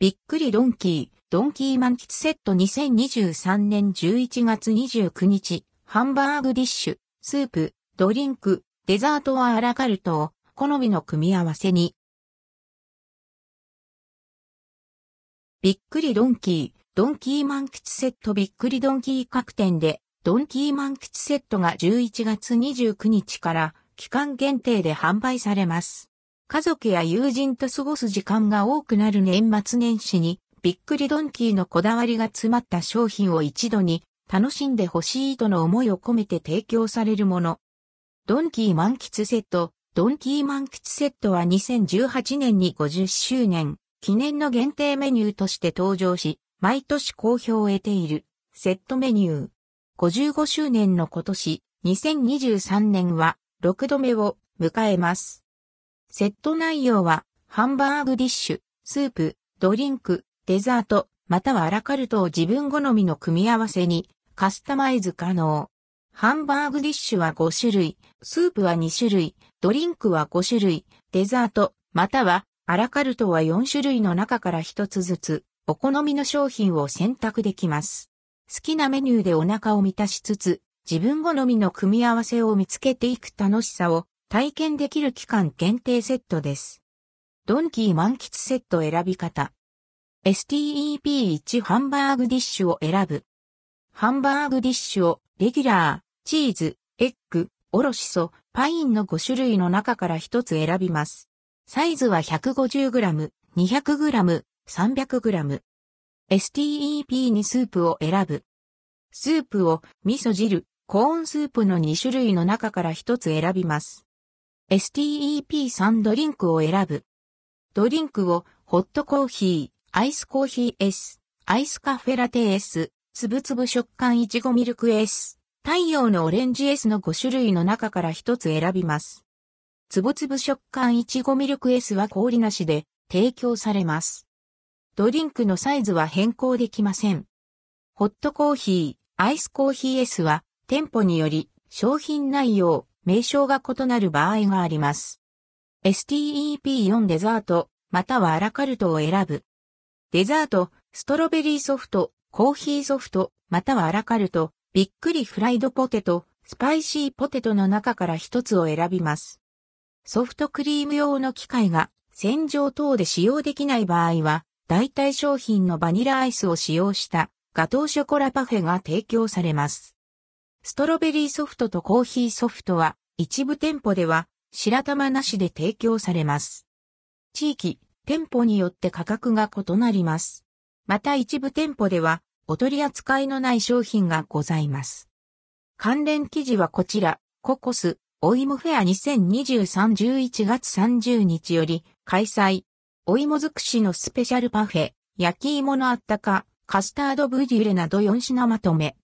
びっくりドンキー、ドンキー満喫セット2023年11月29日、ハンバーグディッシュ、スープ、ドリンク、デザートはアラカルト、好みの組み合わせに。びっくりドンキー、ドンキー満喫セットびっくりドンキー各店で、ドンキー満喫セットが11月29日から期間限定で販売されます。家族や友人と過ごす時間が多くなる年末年始に、びっくりドンキーのこだわりが詰まった商品を一度に楽しんでほしいとの思いを込めて提供されるもの。ドンキー満喫セット、ドンキー満喫セットは2018年に50周年記念の限定メニューとして登場し、毎年好評を得ているセットメニュー。55周年の今年、2023年は6度目を迎えます。セット内容は、ハンバーグディッシュ、スープ、ドリンク、デザート、またはアラカルトを自分好みの組み合わせにカスタマイズ可能。ハンバーグディッシュは5種類、スープは2種類、ドリンクは5種類、デザート、またはアラカルトは4種類の中から1つずつ、お好みの商品を選択できます。好きなメニューでお腹を満たしつつ、自分好みの組み合わせを見つけていく楽しさを体験できる期間限定セットです。ドンキー満喫セット選び方。STEP1 ハンバーグディッシュを選ぶ。ハンバーグディッシュをレギュラー、チーズ、エッグ、おろしそ、パインの5種類の中から1つ選びます。サイズは 150g、200g、300g。STEP にスープを選ぶ。スープを味噌汁、コーンスープの2種類の中から1つ選びます。STEP3 ドリンクを選ぶ。ドリンクをホットコーヒー、アイスコーヒー S、アイスカフェラテ S、つぶつぶ食感いちごミルク S、太陽のオレンジ S の5種類の中から1つ選びます。つぶつぶ食感いちごミルク S は氷なしで提供されます。ドリンクのサイズは変更できません。ホットコーヒー、アイスコーヒー S は店舗により商品内容、名称が異なる場合があります。STEP4 デザート、またはアラカルトを選ぶ。デザート、ストロベリーソフト、コーヒーソフト、またはアラカルト、びっくりフライドポテト、スパイシーポテトの中から一つを選びます。ソフトクリーム用の機械が洗浄等で使用できない場合は、代替商品のバニラアイスを使用したガトーショコラパフェが提供されます。ストロベリーソフトとコーヒーソフトは一部店舗では白玉なしで提供されます。地域、店舗によって価格が異なります。また一部店舗ではお取り扱いのない商品がございます。関連記事はこちら、ココス、お芋フェア2023-11月30日より開催。お芋尽くしのスペシャルパフェ、焼き芋のあったか、カスタードブリュレなど4品まとめ。